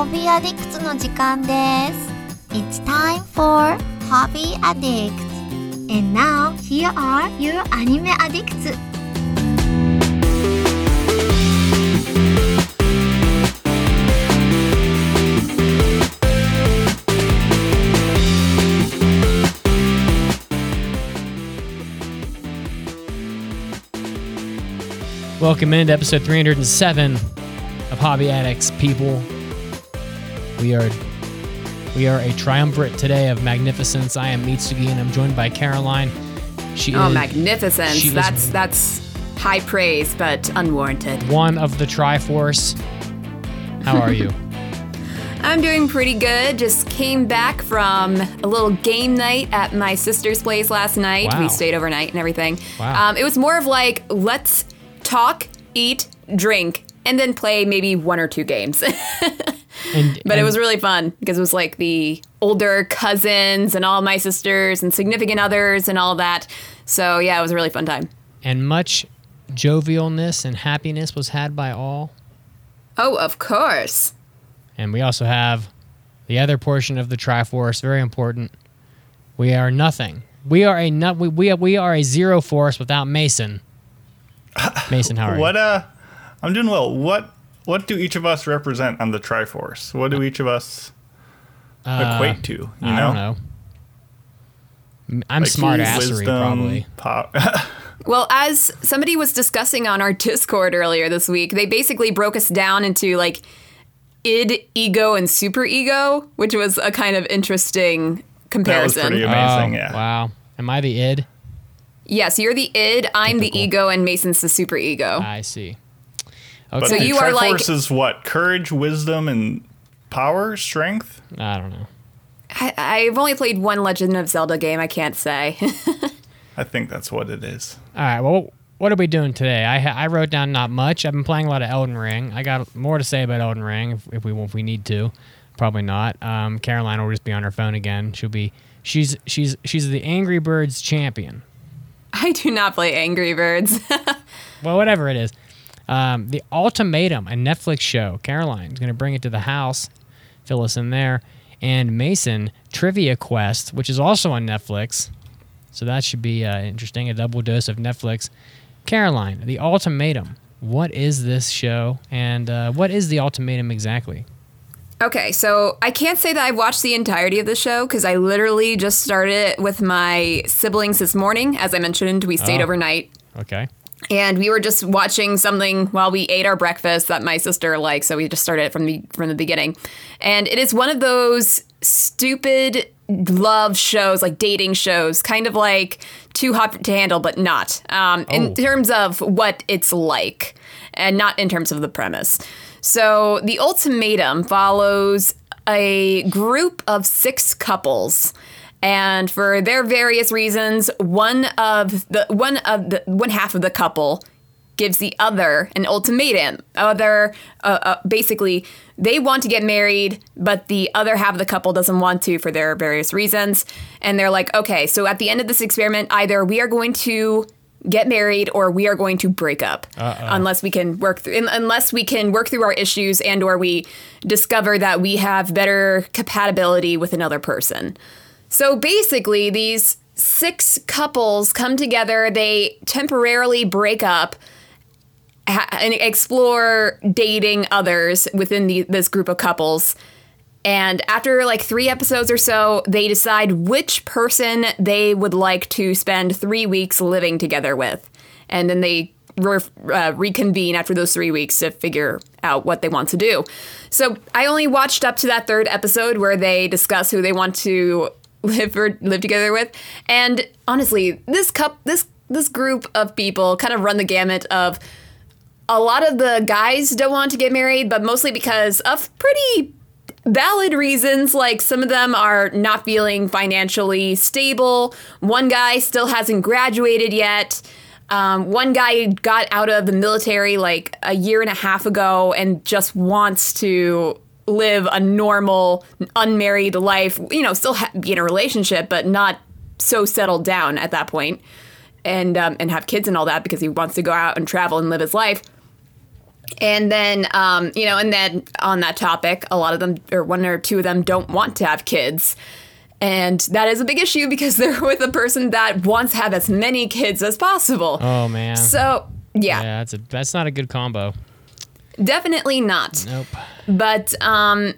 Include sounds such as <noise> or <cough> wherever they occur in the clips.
Hobby Addicts の時間です。It's time for Hobby Addicts. And now, here are your anime addicts. Welcome into episode 307 of Hobby Addicts, people. We are we are a triumvirate today of magnificence. I am Mitsugi and I'm joined by Caroline. She Oh, is magnificence. That's that's high praise, but unwarranted. one of the Triforce. How are you? <laughs> <laughs> I'm doing pretty good. Just came back from a little game night at my sister's place last night. Wow. We stayed overnight and everything. Wow. Um, it was more of like, let's talk, eat, drink, and then play maybe one or two games. <laughs> And, But it was really fun because it was like the older cousins and all my sisters and significant others and all that. So yeah, it was a really fun time. and much jovialness and happiness was had by all. Oh, of course. And we also have the other portion of the Triforce, very important. We are nothing. We are a nut. We, we, we are a zero force without Mason. <laughs> Mason, how are you? What uh I'm doing well. What what do each of us represent on the Triforce? What do each of us equate to? You know? Uh, I don't know. M- I'm Like smart assery, probably. Pop. <laughs> Well, as somebody was discussing on our Discord earlier this week, they basically broke us down into like id, ego, and super ego, which was a kind of interesting that was comparison. pretty amazing, Oh, yeah. Wow. Am I the id? Yes, you're the id, I'm the ego, and Mason's the super ego. I see. But So the you are like- Triforce is what? Courage, wisdom, and power, strength? I don't know. I, I've only played one Legend of Zelda game, I can't say. <laughs> I think that's what it is. All right. Well, what are we doing today? I I wrote down not much. I've been playing a lot of Elden Ring. I got more to say about Elden Ring if, if we if we need to. Probably not. Um, Caroline will just be on her phone again. She'll be she's she's she's the Angry Birds champion. I do not play Angry Birds. <laughs> Well, whatever it is. Um, the Ultimatum, a Netflix show. Caroline's going to bring it to the house. Fill us in there. And Mason, Trivia Quest, which is also on Netflix. So that should be uh, interesting. A double dose of Netflix. Caroline, the Ultimatum. What is this show? And uh, what is the Ultimatum exactly? Okay, so I can't say that I've watched the entirety of the show because I literally just started it with my siblings this morning. As I mentioned, we stayed Oh. overnight Okay. And we were just watching something while we ate our breakfast that my sister liked. So we just started it from the from the beginning, and it is one of those stupid love shows, like dating shows, kind of like too hot to handle, but not um, Oh. in terms of what it's like, and not in terms of the premise. So the ultimatum follows a group of six couples and for their various reasons one of the one of the one half of the couple gives the other an ultimatum. Other uh, uh, basically they want to get married but the other half of the couple doesn't want to for their various reasons. And they're like okay so at the end of this experiment either we are going to get married or we are going to break up. Unless we can work through unless we can work through our issues and or we discover that we have better compatibility with another person so basically, these six couples come together, they temporarily break up and explore dating others within the, this group of couples. And after like three episodes or so, they decide which person they would like to spend three weeks living together with. And then they re- uh, reconvene after those three weeks to figure out what they want to do. So I only watched up to that third episode where they discuss who they want to live or live together with. And honestly, this cup this this group of people kind of run the gamut of a lot of the guys don't want to get married, but mostly because of pretty valid reasons. Like some of them are not feeling financially stable. One guy still hasn't graduated yet. Um, one guy got out of the military like a year and a half ago and just wants to live a normal, unmarried life. You know, still ha- be in a relationship, but not so settled down at that point, and um, and have kids and all that because he wants to go out and travel and live his life. And then, um, you know, and then on that topic, a lot of them, or one or two of them, don't want to have kids. And that is a big issue because <laughs> they're with a person that wants to have as many kids as possible. Oh man. So, yeah, yeah, that's a that's not a good combo. definitely not. Nope. But um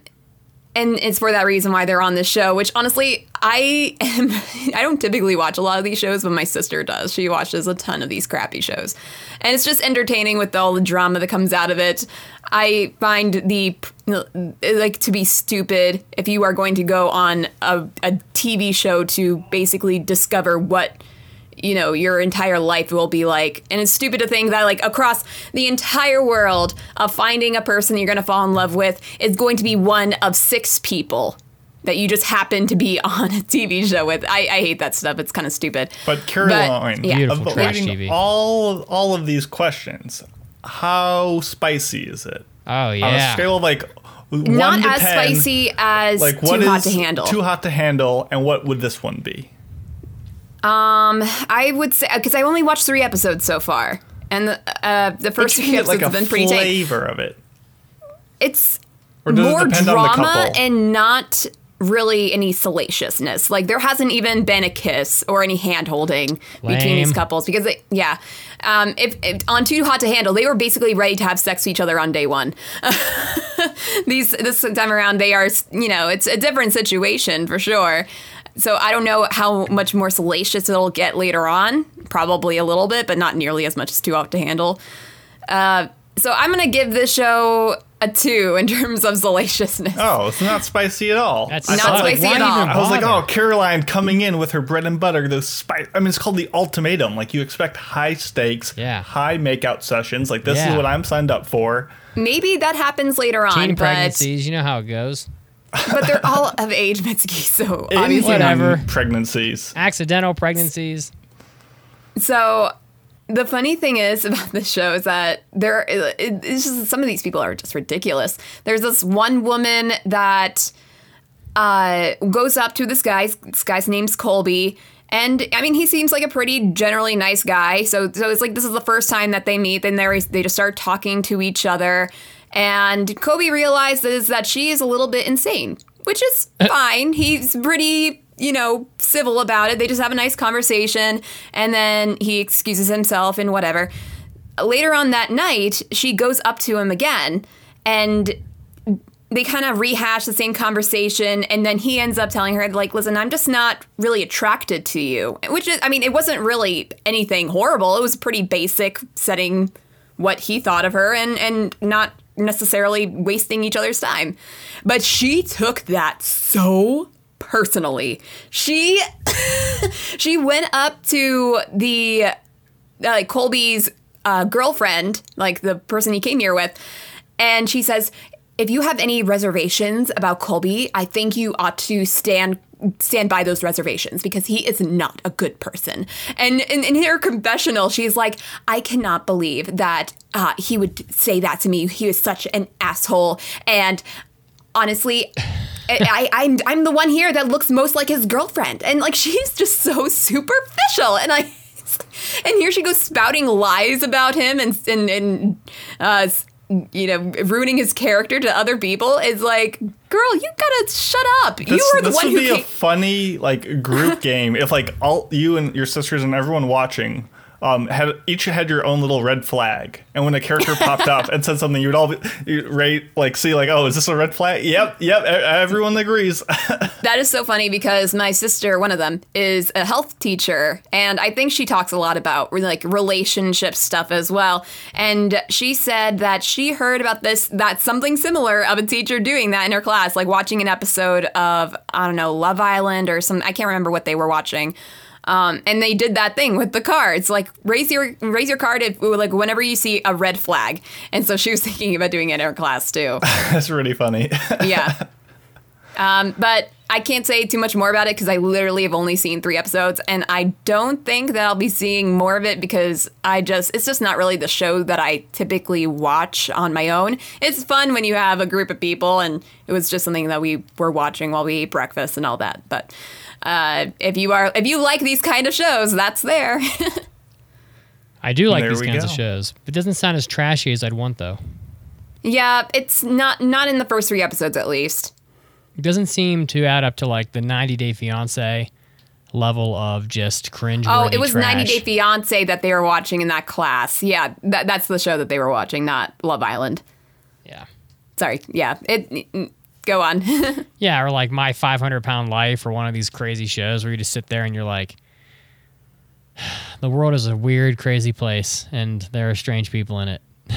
and it's for that reason why they're on this show, which honestly, I am <laughs> I don't typically watch a lot of these shows, but my sister does. She watches a ton of these crappy shows. And it's just entertaining with all the drama that comes out of it. I find the like to be stupid if you are going to go on a, a TV show to basically discover what you know your entire life will be like and it's stupid to think that like across the entire world of finding a person you're going to fall in love with is going to be one of six people that you just happen to be <laughs> on a tv show with i, I hate that stuff it's kind of stupid But Caroline, yeah. Beautiful trash TV. all all of these questions, how spicy is it? Oh On a yeah. scale of like one not to as 10, spicy as like too what is hot to handle Too hot to handle, and what would this one be? I would say because i only watched three episodes so far and the, uh, the first three episodes like have been pretty tame flavor of it. it's it more the drama and not really any salaciousness. Like there hasn't even been a kiss or any hand holding between these couples because they, yeah, um, if, if on Too Hot to Handle, they were basically ready to have sex with each other on day one. <laughs> these this time around, they are you know it's a different situation for sure. So I don't know how much more salacious it'll get later on. Probably a little bit, but not nearly as much as Too Hot to Handle. Uh, so I'm gonna give this show a two in <laughs> terms of salaciousness. Oh, it's not spicy at all. That's I Not spicy why at all. even I was like, oh, Caroline coming in with her bread and butter, the spice. I mean, it's called the ultimatum. Like you expect high stakes, Yeah. high makeout sessions. Like this Yeah. is what I'm signed up for. Maybe that happens later on, Teen but pregnancies, you know how it goes. But they're all of age, Mitsugi. So <laughs> Anything obviously, Whatever. Pregnancies. Accidental pregnancies. so the funny thing is <laughs> about this show is that there it, it's just some of these people are just ridiculous. There's this one woman that uh, goes up to this guy. This guy's name's Colby. And I mean, he seems like a pretty generally nice guy. So, so it's like this is the first time that they meet. Then they they just start talking to each other, and Colby realizes that she is a little bit insane, which is eh. fine. He's pretty, you know, civil about it. They just have a nice conversation, and then he excuses himself and whatever. Later on that night, she goes up to him again, and they kind of rehash the same conversation and then he ends up telling her like listen i'm just not really attracted to you which is i mean it wasn't really anything horrible it was pretty basic setting what he thought of her and and not necessarily wasting each other's time. But she took that so personally. She <laughs> she went up to the uh, like Colby's uh, girlfriend, like the person he came here with, and she says, "If you have any reservations about Colby, I think you ought to stand." Stand by those reservations because he is not a good person. And in, in her confessional, she's like, I cannot believe that uh, he would say that to me. He was such an asshole. And honestly, I, I'm I'm the one here that looks most like his girlfriend, and like she's just so superficial, and I. <laughs> And here she goes spouting lies about him and and, and uh, you know ruining his character to other people. Is like, girl, you gotta shut up. This, you are the one who. this would be a funny like group <laughs> game if like all you and your sisters and everyone watching um, had each had your own little red flag, and when a character popped up and said something, you would all rate like see like oh is this a red flag? Yep, yep. Everyone agrees. <laughs> That is so funny because my sister, one of them, is a health teacher, and I think she talks a lot about like relationship stuff as well. And she said that she heard about this, that something similar of a teacher doing that in her class, like watching an episode of I don't know Love Island or some. I can't remember what they were watching. Um, and they did that thing with the cards, like raise your raise your card if like whenever you see a red flag. And so she was <laughs> thinking about doing it in her class too. <laughs> That's really funny. yeah. <laughs> Um, but I can't say too much more about it because I literally have only seen three episodes, and I don't think that I'll be seeing more of it because I just it's just not really the show that I typically watch on my own. It's fun when you have a group of people, and it was just something that we were watching while we ate breakfast and all that. But uh, if you are if you like these kind of shows, that's there. <laughs> I do like There these we kinds of go. shows. It doesn't sound as trashy as I'd want though. Yeah, it's not not in the first three episodes at least. It doesn't seem to add up to like the 90 Day Fiance level of just cringe. Oh, it was 90 Day Fiance that they were watching in that class. Yeah, that, that's the show that they were watching, not Love Island. Yeah. Sorry. Yeah. It. Go on. <laughs> Yeah, or like My 500 Pound Life or one of these crazy shows where you just sit there and you're like, <sighs> the world is a weird, crazy place and there are strange people in it. <laughs>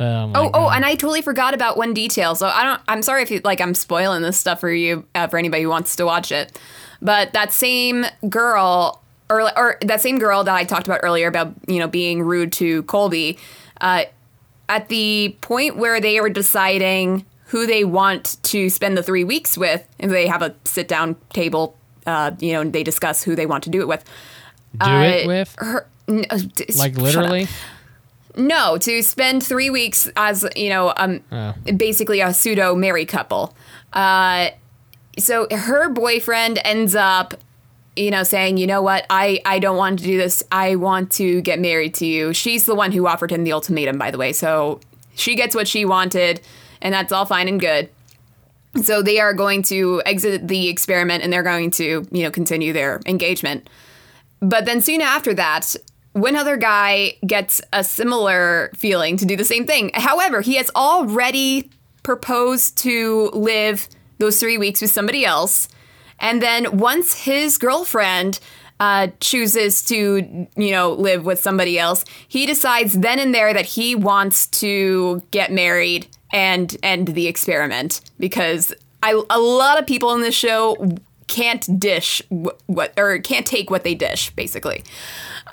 oh, Oh, oh, and I totally forgot about one detail. So I don't. I'm sorry if you like. I'm spoiling this stuff for you uh, for anybody who wants to watch it. But that same girl, or or that same girl that I talked about earlier about you know being rude to Colby, uh, at the point where they were deciding who they want to spend the three weeks with, and they have a sit down table. Uh, you know, and they discuss who they want to do it with. Do it uh, with? Her, n- uh, Like literally? No, to spend three weeks as you know, um, Oh. basically a pseudo married couple. Uh, so her boyfriend ends up, you know, saying, you know what, I I don't want to do this. I want to get married to you. She's the one who offered him the ultimatum, by the way. So she gets what she wanted, and that's all fine and good. So they are going to exit the experiment, and they're going to, you know, continue their engagement. But then soon after that, one other guy gets a similar feeling to do the same thing. However, he has already proposed to live those three weeks with somebody else. And then once his girlfriend uh, chooses to, you know, live with somebody else, he decides then and there that he wants to get married and end the experiment because I, a lot of people in this show can't dish wh- what or can't take what they dish basically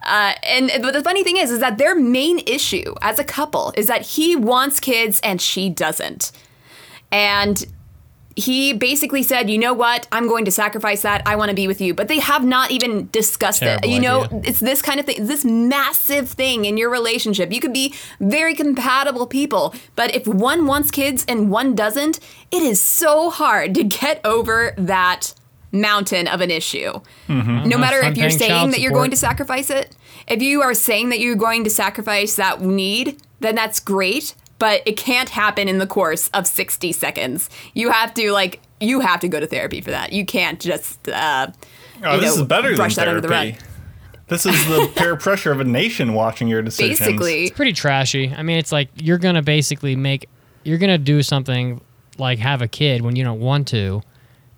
uh, and but the funny thing is is that their main issue as a couple is that he wants kids and she doesn't. And he basically said you know what? I'm going to sacrifice that. I want to be with you. But they have not even discussed Terrible it you know idea. it's this kind of thing this massive thing in your relationship. You could be very compatible people but if one wants kids and one doesn't it is so hard to get over that mountain of an issue no matter if you're saying that you're going to sacrifice it if you are saying that you're going to sacrifice that need then that's great but it can't happen in the course of 60 seconds you have to like you have to go to therapy for that you can't just uh Oh, you this know, is better than brush that under the therapy. rug. This is the <laughs> peer pressure of a nation watching your decisions. basically it's pretty trashy. I mean, it's like you're gonna basically make you're gonna do something like have a kid when you don't want to,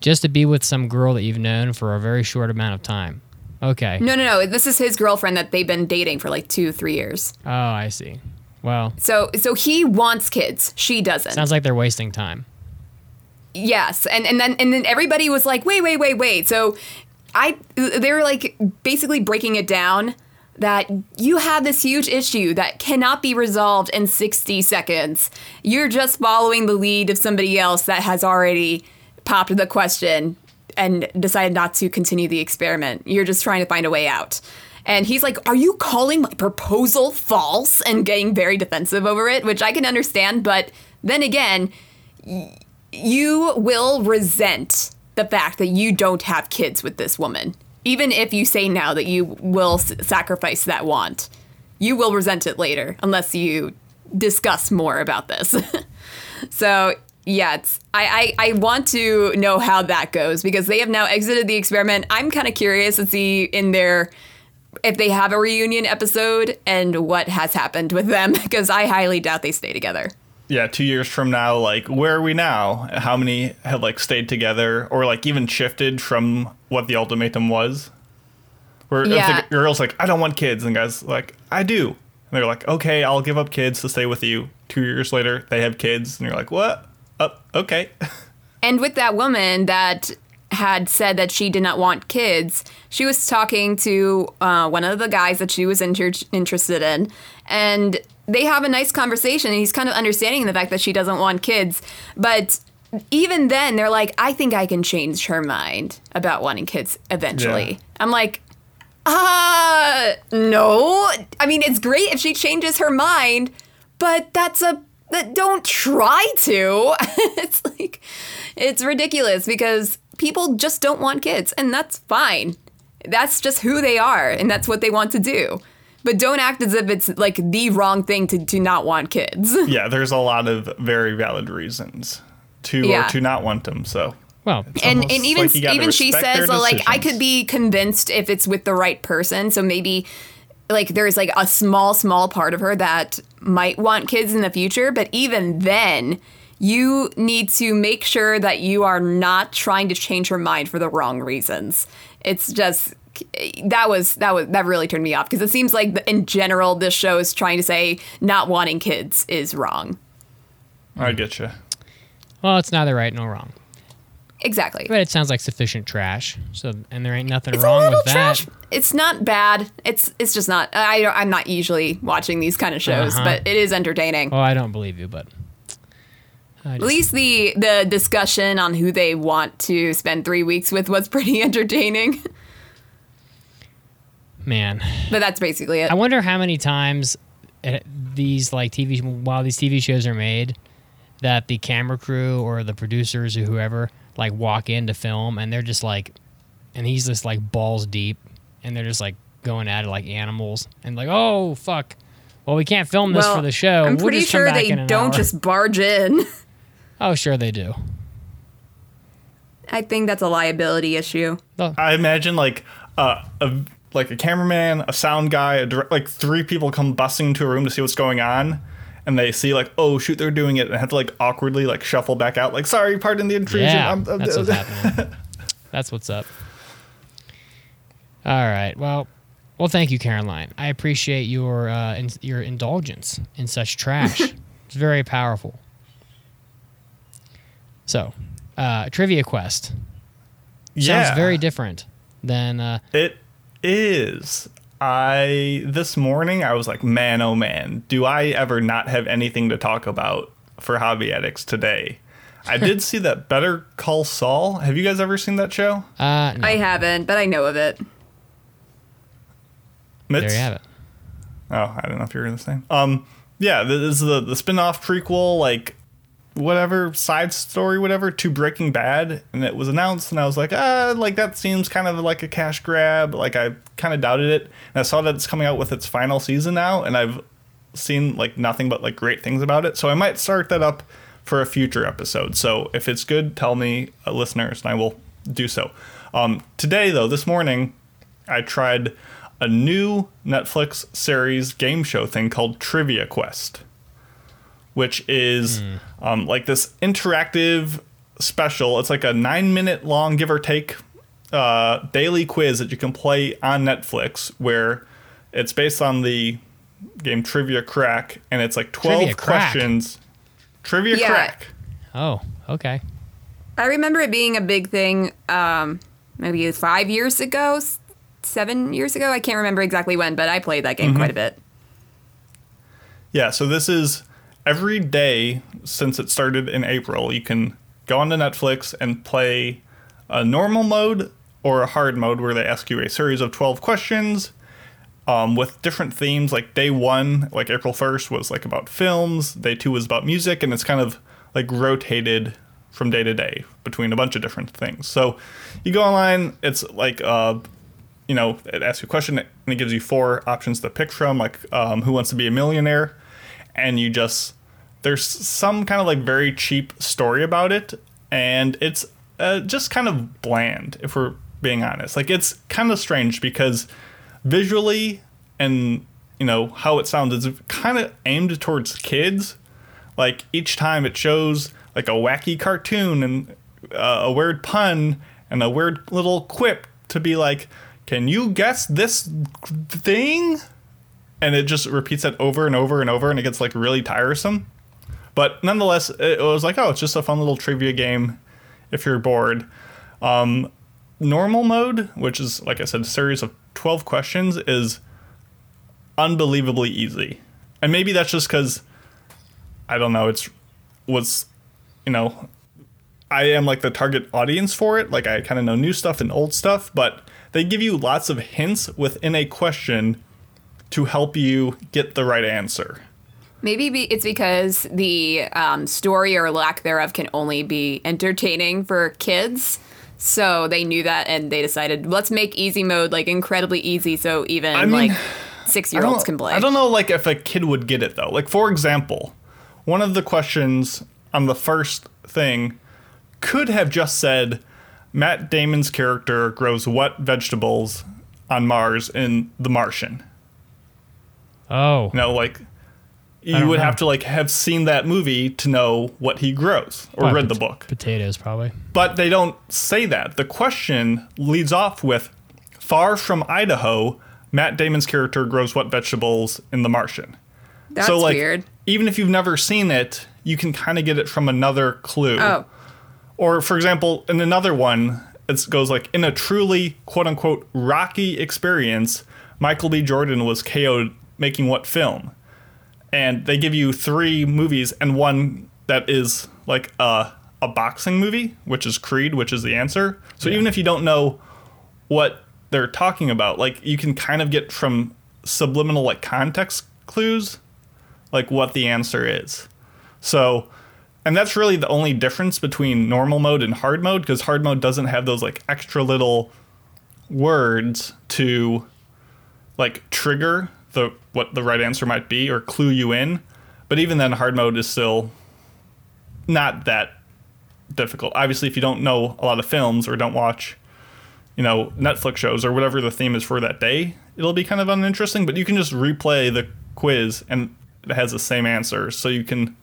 just to be with some girl that you've known for a very short amount of time. Okay. no no no this is his girlfriend that they've been dating for like two three years Oh, I see. Well, so so he wants kids she doesn't sounds like they're wasting time. Yes, and and then and then everybody was like, wait, wait, wait, wait. So, I they're like basically breaking it down that you have this huge issue that cannot be resolved in 60 seconds. You're just following the lead of somebody else that has already popped the question and decided not to continue the experiment. You're just trying to find a way out. And he's like, Are you calling my proposal false? And getting very defensive over it, which I can understand. But then again, you will resent the fact that you don't have kids with this woman. Even if you say now that you will s- sacrifice that want, you will resent it later unless you discuss more about this. <laughs> so, yeah, it's, I, I, I want to know how that goes because they have now exited the experiment. I'm kind of curious to see in their if they have a reunion episode and what has happened with them <laughs> because I highly doubt they stay together. Yeah, two years from now, like where are we now? How many have like stayed together or like even shifted from what the ultimatum was? Where Yeah. the girl's like, I don't want kids, and the guy's like, I do. And they're like, okay, I'll give up kids to stay with you. Two years later, they have kids, and you're like, what? Oh, okay. And with that woman that had said that she did not want kids, she was talking to uh, one of the guys that she was inter- interested in, and they have a nice conversation. And he's kind of understanding the fact that she doesn't want kids, but even then, they're like, "I think I can change her mind about wanting kids eventually." Yeah. I'm like, uh, no. I mean, it's great if she changes her mind, but that's a that don't try to. <laughs> it's like it's ridiculous because people just don't want kids and that's fine. That's just who they are and that's what they want to do. but don't act as if it's like the wrong thing to, to not want kids. <laughs> Yeah, there's a lot of very valid reasons to Yeah. or to not want them. So Well, and and even like even she says uh, like I could be convinced if it's with the right person. So maybe like there's like a small small part of her that might want kids in the future, but even then you need to make sure that you are not trying to change her mind for the wrong reasons. It's just that was that was that really turned me off because it seems like in general this show is trying to say not wanting kids is wrong. I get you. well, it's neither right nor wrong. Exactly. But it sounds like sufficient trash. So, and there ain't nothing It's wrong a little with that. trash. It's not bad. It's it's just not. I I'm not usually watching these kind of shows, Uh-huh. but it is entertaining. Oh, I don't believe you, but I At least the the discussion on who they want to spend three weeks with was pretty <laughs> entertaining. man, but that's basically it. I wonder how many times these like TV while these TV shows are made that the camera crew or the producers or whoever like walk in to film and they're just like and he's just like balls deep and they're just like going at it like animals and like oh fuck well we can't film this well, for the show I'm We'll pretty sure they don't hour." just barge in. <laughs> oh sure they do I think that's a liability issue. I imagine like uh, a like a cameraman, a sound guy, a direct, like three people come busting into a room to see what's going on, and they see like, oh shoot, they're doing it, and have to like awkwardly like shuffle back out, like sorry, pardon the intrusion. Yeah, I'm- I'm- that's what's <laughs> happening. That's what's up. All right. Well, well, thank you, Caroline. I appreciate your uh, in, your indulgence in such trash. <laughs> it's very powerful. So, uh, Trivia Quest yeah, sounds very different than uh, It is. I this morning I was like, man, oh man, do I ever not have anything to talk about for hobby addicts today? I did <laughs> see that Better Call Saul. Have you guys ever seen that show? uh, no, I haven't, but I know of it. there you have it. Oh, I don't know if you're the same. Um, yeah, this is the the spin-off prequel, like whatever side story, whatever to Breaking Bad, and it was announced, and I was like, ah, like that seems kind of like a cash grab. Like I kind of doubted it, and I saw that it's coming out with its final season now, and I've seen like nothing but like great things about it, so I might start that up for a future episode. So if it's good, tell me, uh, listeners, and I will do so. Um, today, though, this morning, I tried a new Netflix series game show thing called Trivia Quest, which is um, like this interactive special. It's like a nine minute long, give or take, uh, daily quiz that you can play on Netflix, where it's based on the game Trivia Crack, and it's like 12 Trivia Crack. questions. Trivia Yeah. Crack. Oh, okay. I remember it being a big thing, um, maybe five years ago, seven years ago. I can't remember exactly when, but I played that game quite a bit. Yeah, so this is every day since it started in April. You can go onto Netflix and play a normal mode or a hard mode where they ask you a series of 12 questions um, with different themes. Like day one, like April 1st, was like about films, day two was about music, and it's kind of like rotated from day to day between a bunch of different things. So you go online, it's like, uh, you know, it asks you a question and it gives you four options to pick from, like um, Who Wants to Be a Millionaire? And you just, there's some kind of like very cheap story about it. And it's uh, just kind of bland, if we're being honest. Like, it's kind of strange because visually and, you know, how it sounds is kind of aimed towards kids. Like, each time it shows like a wacky cartoon and uh, a weird pun and a weird little quip to be like, can you guess this thing? And it just repeats that over and over and over, and it gets like really tiresome. But nonetheless, it was like, oh, it's just a fun little trivia game if you're bored. Um, normal mode, which is like I said, a series of 12 questions, is unbelievably easy. And maybe that's just because I don't know, it's was you know, I am like the target audience for it. Like I kind of know new stuff and old stuff, but they give you lots of hints within a question to help you get the right answer. Maybe be, it's because the um, story or lack thereof can only be entertaining for kids. So they knew that and they decided, let's make easy mode like incredibly easy. So even I mean- like six year olds can play. I don't know, like if a kid would get it though. Like for example, one of the questions on the first thing could have just said, Matt Damon's character grows what vegetables on Mars in The Martian. Oh, You know, like you would know. have to like have seen that movie to know what he grows or Probably read the book. Potatoes, probably. But they don't say that. The question leads off with Far from Idaho, Matt Damon's character grows what vegetables in The Martian. That's so like weird. even if you've never seen it, you can kind of get it from another clue. Oh, Or for example, in another one, it goes like in a truly quote unquote rocky experience, Michael B. Jordan was KO'd making what film? And they give you three movies and one that is like a a boxing movie, which is Creed, which is the answer. So even if you don't know what they're talking about, like you can kind of get from subliminal like context clues like what the answer is. So, and that's really the only difference between normal mode and hard mode because hard mode doesn't have those like extra little words to like trigger the what the right answer might be or clue you in. But even then hard mode is still not that difficult. Obviously, if you don't know a lot of films or don't watch you know, Netflix shows or whatever the theme is for that day, it'll be kind of uninteresting, but you can just replay the quiz and it has the same answer so you can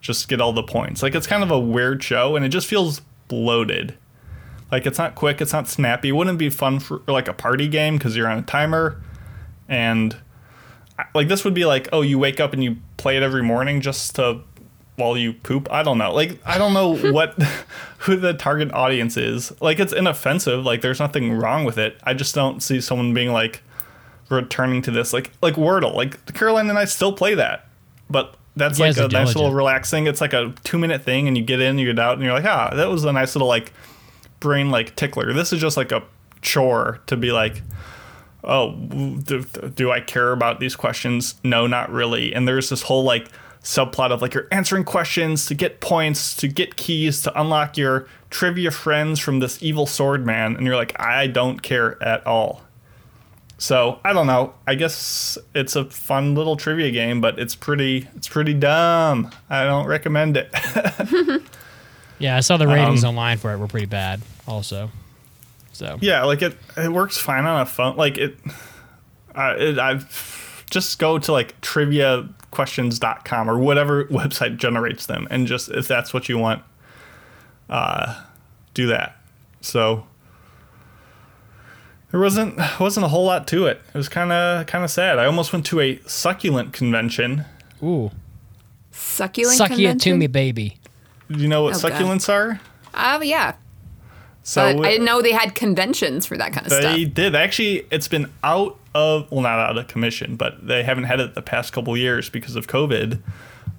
just get all the points. Like it's kind of a weird show and it just feels bloated. Like it's not quick, it's not snappy. It wouldn't be fun for like a party game because you're on a timer and like this would be like, oh, you wake up and you play it every morning just to while you poop. I don't know. Like I don't know <laughs> what <laughs> who the target audience is. Like it's inoffensive. Like there's nothing wrong with it. I just don't see someone being like returning to this. Like like Wordle. Like Caroline and I still play that, but that's You like a nice little diligent. relaxing. It's like a two minute thing, and you get in, you get out, and you're like, ah, that was a nice little like brain like tickler. This is just like a chore to be like, oh, do, do I care about these questions? No, not really. And there's this whole like subplot of like you're answering questions to get points, to get keys, to unlock your trivia friends from this evil sword man. And you're like, I don't care at all. So I don't know. I guess it's a fun little trivia game, but it's pretty it's pretty dumb. I don't recommend it. <laughs> <laughs> Yeah, I saw the ratings Um, online for it were pretty bad. Also, so Yeah, like it it works fine on a phone. Like it, uh, it I've just go to like triviaquestions.com or whatever <laughs> website generates them and just if that's what you want uh do that. So there wasn't wasn't a whole lot to it. It was kind of kind of sad. I almost went to a succulent convention. ooh, succulent suck it to me, baby. Do you know what Oh, God. succulents are? Oh yeah, So but I didn't know they had conventions for that kind of They stuff. They did. Actually, it's been out of, well, not out of commission, but they haven't had it the past couple years because of COVID.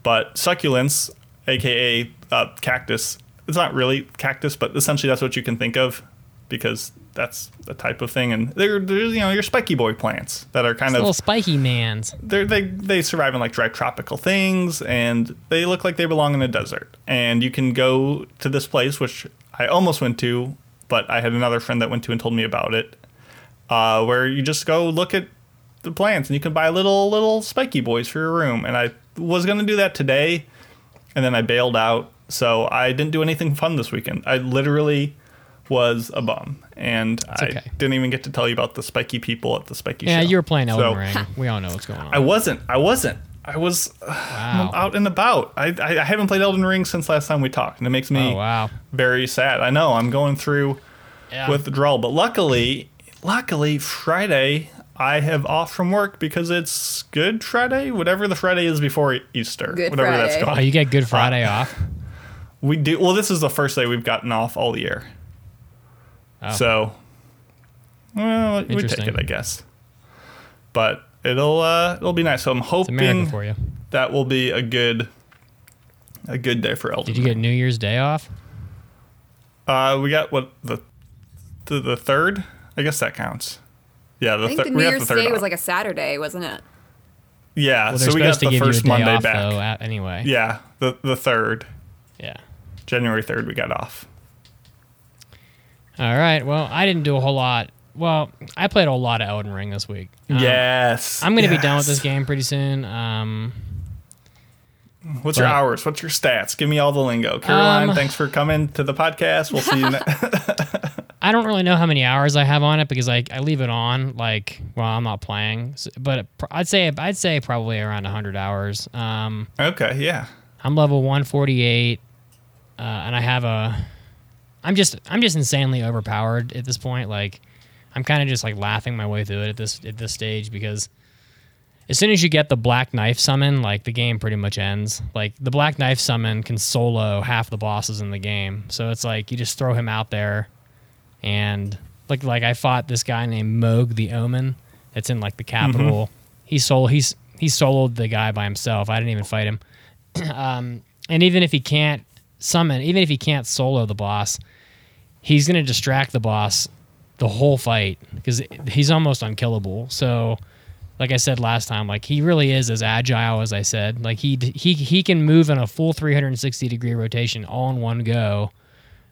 But succulents, aka uh, cactus, it's not really cactus, but essentially that's what you can think of because that's the type of thing. And they're, they're you know, your spiky boy plants that are kind of Little spiky mans. they're, they they survive in like dry tropical things, and they look like they belong in a desert. And you can go to this place, which I almost went to, but I had another friend that went to and told me about it, uh, where you just go look at the plants, and you can buy little little spiky boys for your room. And I was gonna do that today, and then I bailed out, so I didn't do anything fun this weekend. I literally was a bum, and I didn't even get to tell you about the spiky people at the spiky show. Yeah, show. you were playing Elden So- Ring. We all know what's going on. I wasn't. I wasn't. I was uh, <sighs> wow. out and about. I, I I haven't played Elden Ring since last time we talked, and it makes me Oh wow. very sad. I know I'm going through Yeah. withdrawal, but luckily, luckily Friday I have off from work because it's Good Friday, whatever the Friday is before Easter, Good whatever that's called. oh, you get Good Friday off. We do. Well, this is the first day we've gotten off all year, Oh. so well, we take it, I guess. But it'll uh, it'll be nice. So I'm hoping America for you. that will be a good a good day for Elden Did you get New Year's Day off? Uh, we got what the the, the third? I guess that counts. Yeah, the I think thir- the New Year's the third. Day was like a Saturday, wasn't it? yeah, Well, so we got to the give you a first day Monday off back. though. Anyway. Yeah, the the third, Yeah. January third, we got off. All right. Well, I didn't do a whole lot well, I played a lot of Elden Ring this week. Um, yes. I'm gonna be done with this game pretty soon. Um, What's your hours? What's your stats? Give me all the lingo. Caroline, Um, thanks for coming to the podcast. We'll see you next. <laughs> I don't really know how many hours I have on it because I, I leave it on like while I'm not playing. So, but pr- I'd say I'd say probably around 100 hours. Um, okay, yeah. I'm level 148, uh, and I have a. I'm just I'm just insanely overpowered at this point. Like, I'm kind of just like laughing my way through it at this at this stage because as soon as you get the black knife summon, like the game pretty much ends. Like the black knife summon can solo half the bosses in the game, so it's like you just throw him out there, and like like I fought this guy named Moog the Omen. That's in like the capital. He solo he's he soloed the guy by himself. I didn't even fight him. <clears throat> um, and even if he can't summon, even if he can't solo the boss, he's gonna distract the boss the whole fight because he's almost unkillable. So, like I said last time, like he really is as agile as I said. Like he he he can move in a full 360 degree rotation all in one go,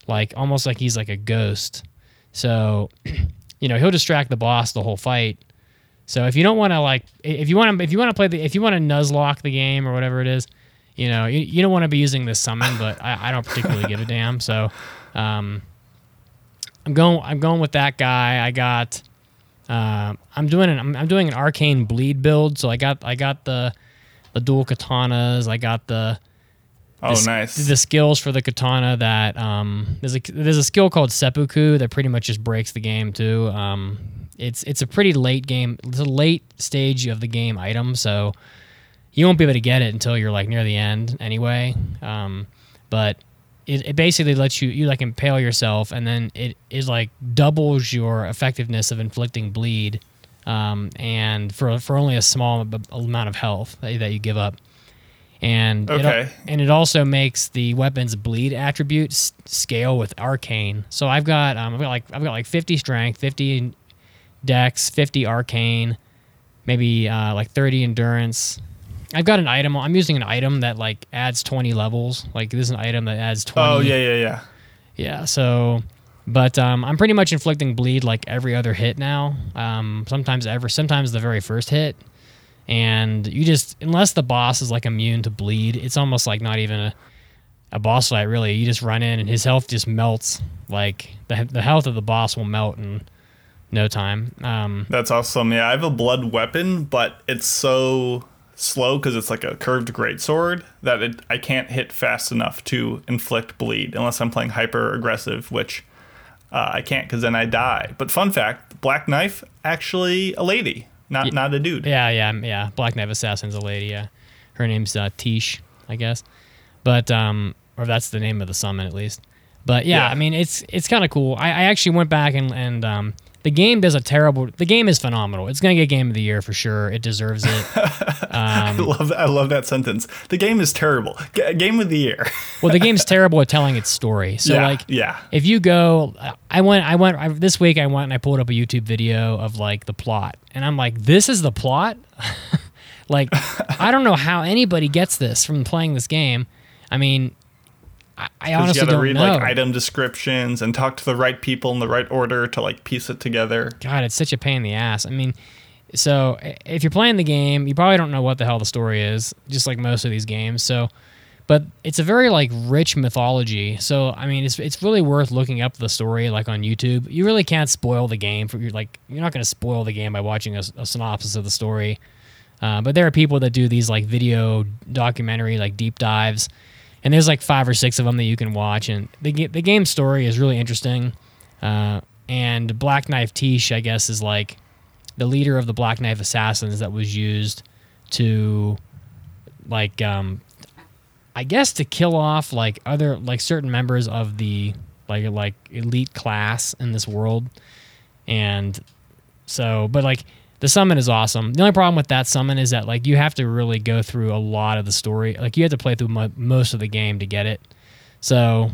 like almost like he's like a ghost. So, <clears throat> you know, he'll distract the boss the whole fight. So if you don't want to like, if you want to, if you want to play the, if you want to nuzlocke the game or whatever it is, you know, you, you don't want to be using this summon, but I, I don't particularly give a damn. So, um, I'm going, I'm going with that guy. I got, uh, I'm doing an, I'm, I'm doing an arcane bleed build. So I got, I got the, the dual katanas. I got the, Oh, the, nice. The skills for the katana that um, there's a there's a skill called seppuku that pretty much just breaks the game too. Um, it's it's a pretty late game. It's a late stage of the game item, so you won't be able to get it until you're like near the end anyway. Um, but it, it basically lets you you like impale yourself, and then it is like doubles your effectiveness of inflicting bleed, um, and for for only a small amount of health that, that you give up. And it Okay. and it also makes the weapons bleed attribute s- scale with arcane. So I've got um, I've got like I've got like 50 strength, 50 dex, 50 arcane, maybe uh, like 30 endurance. I've got an item. I'm using an item that like adds 20 levels. Like this is an item that adds 20. oh, yeah, yeah, yeah. Yeah. So, but um, I'm pretty much inflicting bleed like every other hit now. Um, sometimes ever, sometimes the very first hit, and you just unless the boss is like immune to bleed, it's almost like not even a a boss fight really. You just run in and his health just melts. Like the the health of the boss will melt in no time. Um, That's awesome. Yeah, I have a blood weapon, but it's so slow because it's like a curved greatsword that it, I can't hit fast enough to inflict bleed unless I'm playing hyper aggressive, which uh, I can't because then I die. But fun fact: Black Knife actually a lady, not not a dude. Yeah, yeah, yeah. Black Knife Assassin's a lady. Yeah, her name's uh, Tiche, I guess. But um, or that's the name of the summon at least. But yeah, Yeah. I mean, it's it's kind of cool. I, I actually went back and and um, the game does a terrible. The game is phenomenal. It's gonna get game of the year for sure. It deserves it. <laughs> I um, love that. I love that sentence. The game is terrible. G- game of the year. well, the game's <laughs> terrible at telling its story. So yeah, like, yeah. if you go i went i went I, this week i went and i pulled up a youtube video of like the plot and i'm like this is the plot <laughs> like i don't know how anybody gets this from playing this game i mean i, I 'Cause you honestly gotta don't read know. like item descriptions and talk to the right people in the right order to like piece it together. god it's such a pain in the ass. I mean so if you're playing the game you probably don't know what the hell the story is just like most of these games so but it's a very like rich mythology so i mean it's, it's really worth looking up the story like on youtube. You really can't spoil the game for you're like you're not going to spoil the game by watching a synopsis of the story uh, but there are people that do these like video documentary like deep dives and there's like five or six of them that you can watch and the, the game story is really interesting uh, and black knife tiche i guess is like the leader of the black knife assassins that was used to like um i guess to kill off like other like certain members of the like like elite class in this world. And so but like the summon is awesome. The only problem with that summon is that like you have to really go through a lot of the story. Like you have to play through mo- most of the game to get it. So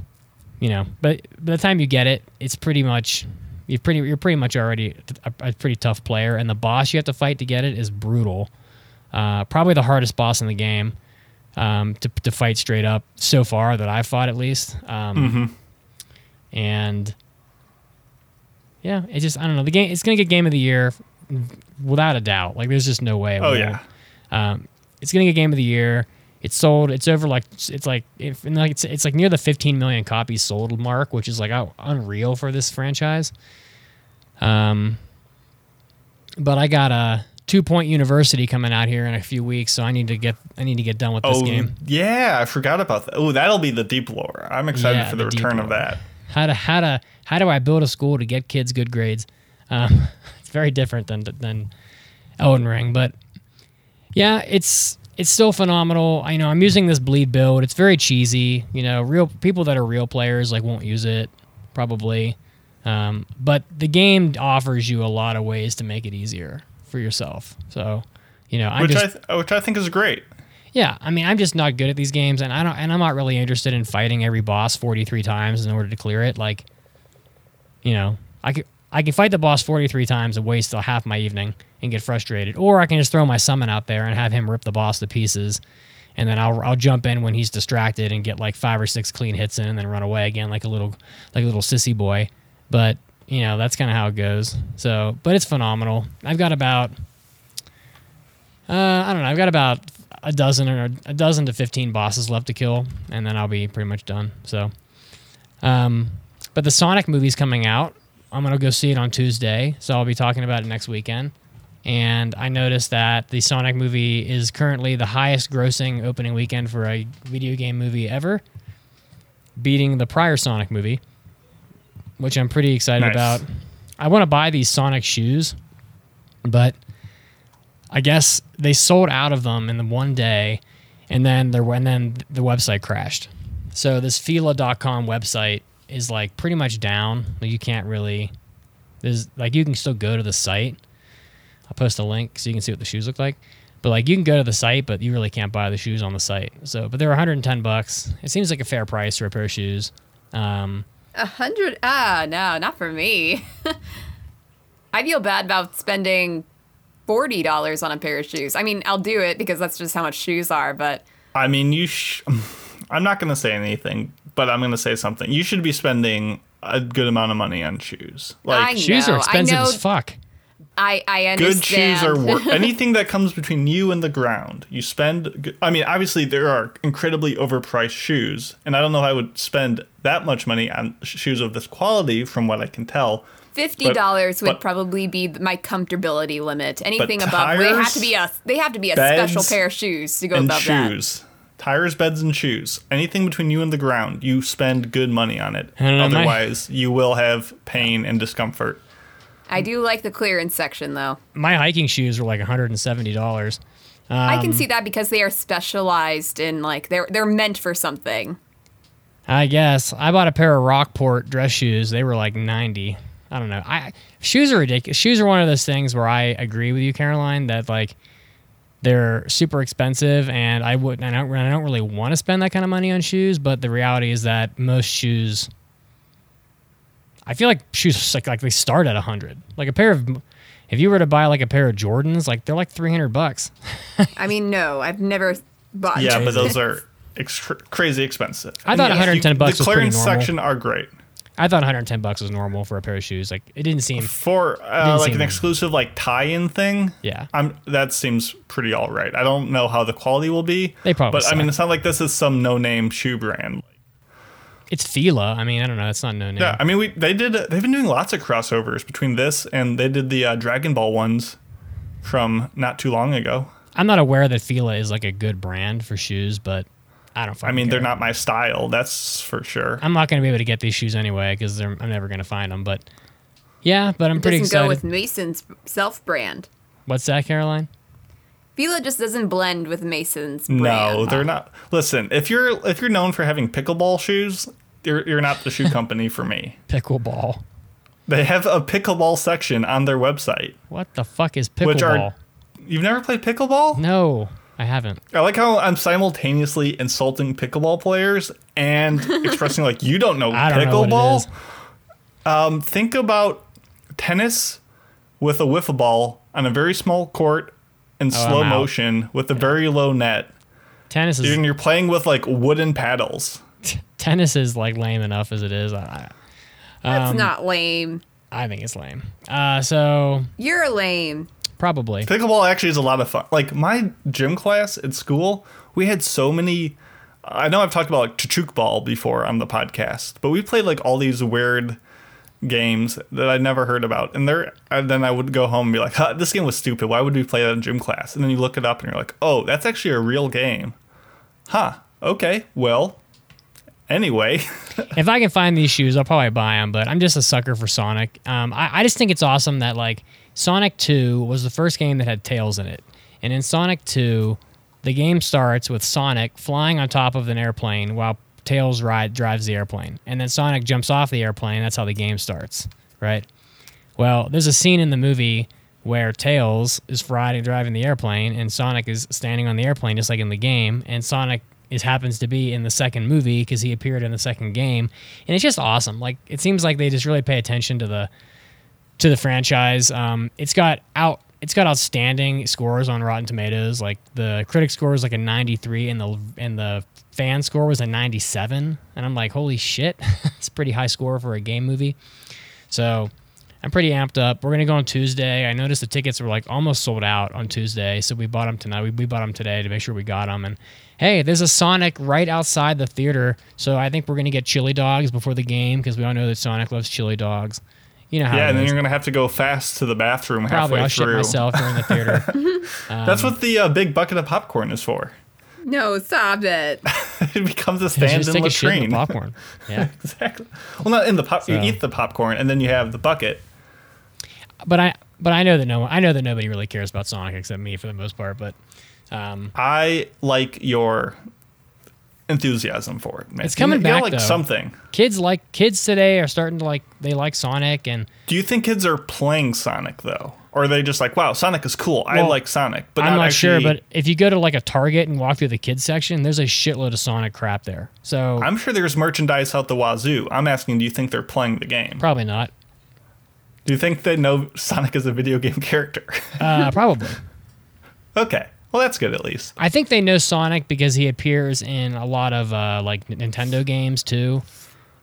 you know but by the time you get it it's pretty much you're pretty you're pretty much already a, a pretty tough player. And the boss you have to fight to get it is brutal. Uh, probably the hardest boss in the game um, to, to fight straight up so far that I've fought at least. Um, And yeah, it just I don't know. The game. It's gonna get game of the year without a doubt. Like there's just no way. Oh yeah. Um, it's getting a game of the year. It's sold. It's over like it's like if, and like it's it's like near the 15 million copies sold mark, which is like oh, unreal for this franchise. Um, but I got a Two Point University coming out here in a few weeks, so I need to get I need to get done with this Oh game. yeah, I forgot about that. Oh, that'll be the deep lore. I'm excited Yeah, for the, the return of that. How to how to how do I build a school to get kids good grades? Um, <laughs> it's very different than than Elden Ring, but yeah, it's it's still phenomenal. I know I'm using this bleed build. It's very cheesy. You know, real people that are real players like won't use it probably, um, but the game offers you a lot of ways to make it easier for yourself. So, you know, I'm Which just I th- which I think is great. yeah, I mean, I'm just not good at these games, and I don't, and I'm not really interested in fighting every boss 43 times in order to clear it. Like, you know, I could, I can fight the boss 43 times and waste half my evening and get frustrated, or I can just throw my summon out there and have him rip the boss to pieces, and then I'll, I'll jump in when he's distracted and get like five or six clean hits in, and then run away again like a little, like a little sissy boy. But you know, that's kind of how it goes. So, but it's phenomenal. I've got about uh, I don't know. I've got about a dozen or a dozen to fifteen bosses left to kill, and then I'll be pretty much done. So, um, but the Sonic movie's coming out. I'm gonna go see it on Tuesday, so I'll be talking about it next weekend. And I noticed that the Sonic movie is currently the highest grossing opening weekend for a video game movie ever, beating the prior Sonic movie, which I'm pretty excited Nice. about. I want to buy these Sonic shoes, but I guess they sold out of them in the one day, and then there and then the website crashed. So this Fila.com website is like pretty much down. Like you can't really. There's like you can still go to the site. I'll post a link so you can see what the shoes look like. But like you can go to the site, but you really can't buy the shoes on the site. So, but they're 110 bucks. It seems like a fair price for a pair of shoes. Um, A hundred? Ah, no, not for me. <laughs> I feel bad about spending forty dollars on a pair of shoes. I mean, I'll do it because that's just how much shoes are. But I mean, you. Sh- <laughs> I'm not going to say anything, but I'm going to say something. You should be spending a good amount of money on shoes. I Like shoes No, are I expensive know- as fuck. I I understand. good shoes are worth <laughs> anything that comes between you and the ground. You spend. I mean, obviously there are incredibly overpriced shoes, and I don't know if I would spend that much money on shoes of this quality, from what I can tell. Fifty dollars would but- probably be my comfortability limit. Anything above, tires, they have to be a they have to be a beds, special pair of shoes to go and above that. Shoes. Tires, beds, and shoes. Anything between you and the ground, you spend good money on it. I my- Otherwise, you will have pain and discomfort. I do like the clearance section though. My hiking shoes were like 170 dollars. I Um, can see that because they are specialized in like they're they're meant for something. I guess I bought a pair of Rockport dress shoes. They were like 90. I don't know. I shoes are ridiculous. Shoes are one of those things where I agree with you, Caroline, that like they're super expensive, and I would I don't I don't really want to spend that kind of money on shoes. But the reality is that most shoes, I feel like shoes like like they start at a hundred. Like a pair of, if you were to buy like a pair of Jordans, like they're like 300 bucks. I mean, no, I've never bought. Yeah, but those are extra, crazy expensive. I thought And 110 you- bucks The was pretty clearance normal. section are great I thought 110 bucks was normal for a pair of shoes. Like it didn't seem. for uh, Didn't like seem- an exclusive like tie-in thing. Yeah. I'm that seems pretty all right. I don't know how the quality will be. They probably But I mean, it's not like this is some no-name shoe brand. It's Fila. I mean, I don't know. It's not no name. Yeah, I mean, we they did. They've been doing lots of crossovers between this and they did the uh, Dragon Ball ones from not too long ago. I'm not aware that Fila is like a good brand for shoes, but I don't. I mean, they're not my style. That's for sure. I'm not going to be able to get these shoes anyway because I'm never going to find them. But yeah, but I'm It pretty doesn't excited. go with Mason's self brand. What's that, Caroline? Fila just doesn't blend with Mason's brand. No, they're not. Listen, if you're if you're known for having pickleball shoes, you're you're not the shoe <laughs> company for me. Pickleball. They have a pickleball section on their website. What the fuck is pickleball? Which are- You've never played pickleball? no, I haven't. I like how I'm simultaneously insulting pickleball players and <laughs> expressing like you don't know I don't know what it pickleball. is. Um, think about tennis with a wiffle ball on a very small court in Oh, slow motion with a very low net. Tennis is And you're playing with like wooden paddles. <laughs> tennis is like lame enough as it is. I, That's Um, not lame. I think it's lame. Uh, so You're lame. Probably. Pickleball actually is a lot of fun. Like my gym class at school, we had so many. I know I've talked about like Chachuk ball before on the podcast, but we played like all these weird games that I'd never heard about. And there, and then I would go home and be like, huh, <laughs> "This game was stupid. Why would we play that in gym class?" And then you look it up and you're like, "Oh, that's actually a real game." Huh. Okay. Well. Anyway, <laughs> if I can find these shoes, I'll probably buy them. But I'm just a sucker for Sonic. Um, I, I just think it's awesome that like Sonic 2 was the first game that had tails in it, and in Sonic 2, the game starts with Sonic flying on top of an airplane while Tails ride drives the airplane, and then Sonic jumps off the airplane. That's how the game starts, right? Well, there's a scene in the movie where Tails is riding driving the airplane, and Sonic is standing on the airplane just like in the game, and Sonic is happens to be in the second movie because he appeared in the second game, and it's just awesome. Like it seems like they just really pay attention to the to the franchise. Um, it's got out. It's got outstanding scores on Rotten Tomatoes. Like the critic score is like a 93, and the and the fan score was a 97. And I'm like, holy shit, <laughs> it's a pretty high score for a game movie. So I'm pretty amped up. We're gonna go on Tuesday. I noticed the tickets were like almost sold out on Tuesday, so we bought them tonight. We, we bought them today to make sure we got them. And hey, there's a Sonic right outside the theater, so I think we're gonna get chili dogs before the game because we all know that Sonic loves chili dogs. You know how yeah, and then you're gonna have to go fast to the bathroom Probably halfway I'll shit through. myself during the theater. <laughs> That's what the uh, big bucket of popcorn is for. No, stop it. <laughs> it becomes a You just stand-in take a shit in the popcorn. <laughs> Yeah, exactly. Well, not in the pop. You eat the popcorn, and then you have the bucket. but I but I know that no one I know that nobody really cares about Sonic except me for the most part. But um, I like your enthusiasm for it. Man. It's coming you, you gotta back, like though. something. kids like kids today are starting to like they like Sonic and Do you think kids are playing Sonic though, or are they just like, "Wow, Sonic is cool. I like Sonic," but I'm not actually, sure, but if you go to like a Target and walk through the kids section, there's a shitload of Sonic crap there. So I'm sure there's merchandise out the wazoo. I'm asking, do you think they're playing the game? probably not. Do you think they know Sonic is a video game <laughs> character? Uh, probably. okay, well that's good at least. I think they know Sonic because he appears in a lot of uh, like Nintendo games too,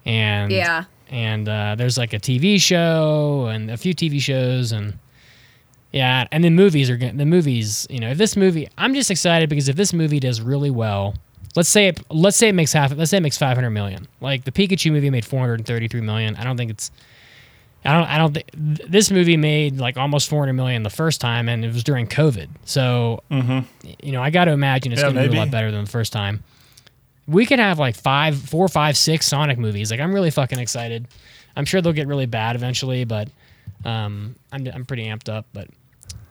and Yeah. and uh, there's like a TV show and a few TV shows and yeah, and then movies are going the movies. You know, if this movie, I'm just excited because if this movie does really well, let's say it, let's say it makes half, let's say it makes 500 million. Like the Pikachu movie made 433 million. I don't think it's. I don't. I don't think th- this movie made like almost 400 million the first time, and it was during COVID. So, you know, I got to imagine it's Yeah, going to do a lot better than the first time. We could have like five, four, five, six Sonic movies. Like, I'm really fucking excited. I'm sure they'll get really bad eventually, but um, I'm I'm pretty amped up. But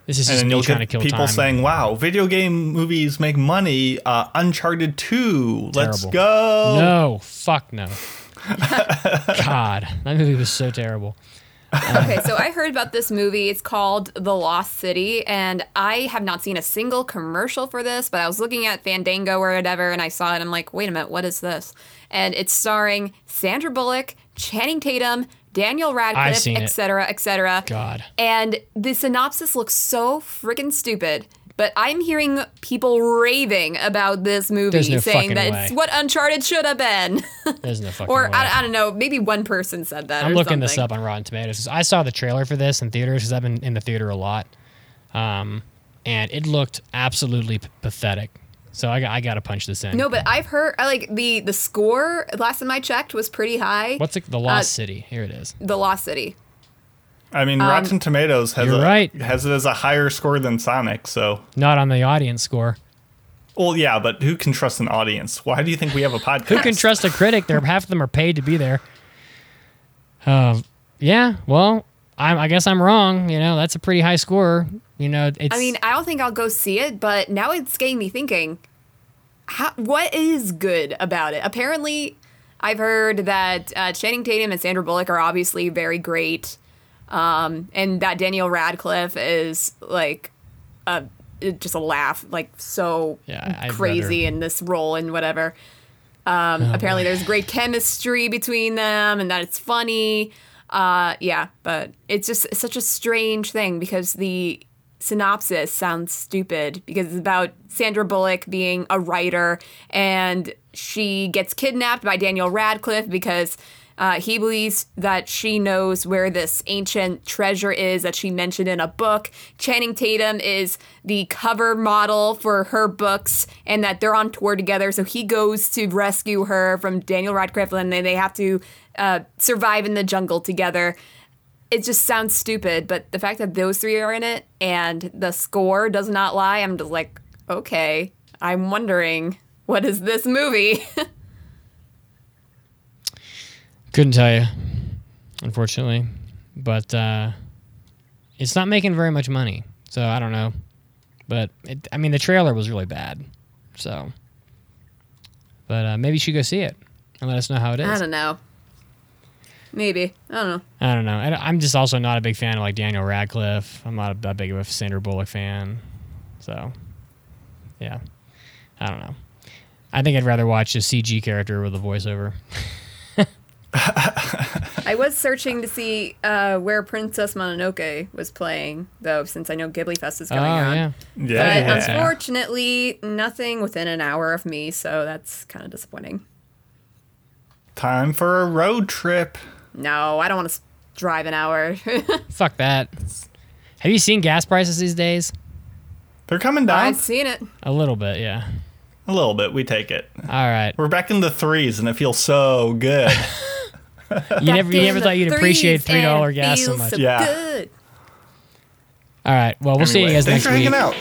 this is And just trying to kill people time. saying, "Wow, video game movies make money." Uh, Uncharted Two, let's go. no, fuck no. <laughs> God, that movie was so terrible. Okay, so I heard about this movie. It's called The Lost City, and I have not seen a single commercial for this, but I was looking at Fandango or whatever, and I saw it. And I'm like, wait a minute, what is this? And it's starring Sandra Bullock, Channing Tatum, Daniel Radcliffe, etc., etc. God. And the synopsis looks so freaking stupid. But I'm hearing people raving about this movie, no saying that way. it's what Uncharted should have been. There's no <laughs> fucking or way. I, I don't know, maybe one person said that. I'm looking this up on Rotten Tomatoes. I saw the trailer for this in theaters because I've been in the theater a lot, um, and it looked absolutely p- pathetic. So I got I got to punch this in. No, but I've heard I like the the score last time I checked was pretty high. What's it, the Lost Uh, City? Here it is. the Lost City? I mean, Rotten Tomatoes has a, right. has it as a higher score than Sonic. So, Not on the audience score. well, yeah, but who can trust an audience? Why do you think we have a podcast? Who can trust a critic? They're half of them are paid to be there. Um, yeah. Well, I, I guess I'm wrong. You know, that's a pretty high score. You know, it's. I mean, I don't think I'll go see it, but now it's getting me thinking. How, what is good about it? Apparently, I've heard that uh, Channing Tatum and Sandra Bullock are obviously very great, um, and that Daniel Radcliffe is like a just a laugh, like so Yeah, crazy in this role and whatever. Um, apparently, there's great chemistry between them, and that it's funny. Uh, yeah, but it's just such a strange thing because the synopsis sounds stupid because it's about Sandra Bullock being a writer and she gets kidnapped by Daniel Radcliffe because Uh, he believes that she knows where this ancient treasure is that she mentioned in a book. Channing Tatum is the cover model for her books, and that they're on tour together. So he goes to rescue her from Daniel Radcliffe, and they have to uh, survive in the jungle together. It just sounds stupid, but the fact that those three are in it and the score does not lie, I'm just like, okay. I'm wondering what is this movie? <laughs> Couldn't tell you, unfortunately, but uh, it's not making very much money. So I don't know, but it, I mean the trailer was really bad. So, but uh, maybe you should go see it and let us know how it is. I don't know. Maybe. I don't know. I don't know. And I'm just also not a big fan of like Daniel Radcliffe. I'm not a, that big of a Sandra Bullock fan. So, yeah, I don't know. I think I'd rather watch a CG character with a voiceover. <laughs> <laughs> I was searching to see uh, where Princess Mononoke was playing, though, since I know Ghibli Fest is Oh going on. yeah, But Yeah. unfortunately, nothing within an hour of me, so that's kind of disappointing. Time for a road trip. No, I don't want to drive an hour. <laughs> fuck that. Have you seen gas prices these days? They're coming down I've seen it. A little bit, yeah. a little bit. We take it. All right. We're back in the threes, and it feels so good. <laughs> You never, you never thought you'd appreciate three dollar gas so much. So Yeah. good. All right. Well, we'll see you Anyway, guys thanks next for week. out.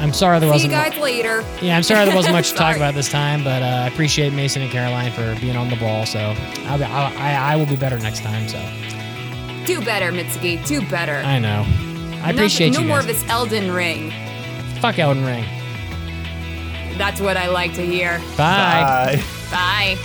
I'm sorry there See you wasn't. guys later. Yeah, I'm sorry there wasn't much to talk <laughs> about this time, but uh, I appreciate Mason and Caroline for being on the ball. So I'll be, I'll, I, I will be better next time. So Do better, Mitsugi. Do better. I know. I No- appreciate no, you more guys. of this Elden Ring. Fuck Elden Ring. That's what I like to hear. Bye. Bye. Bye.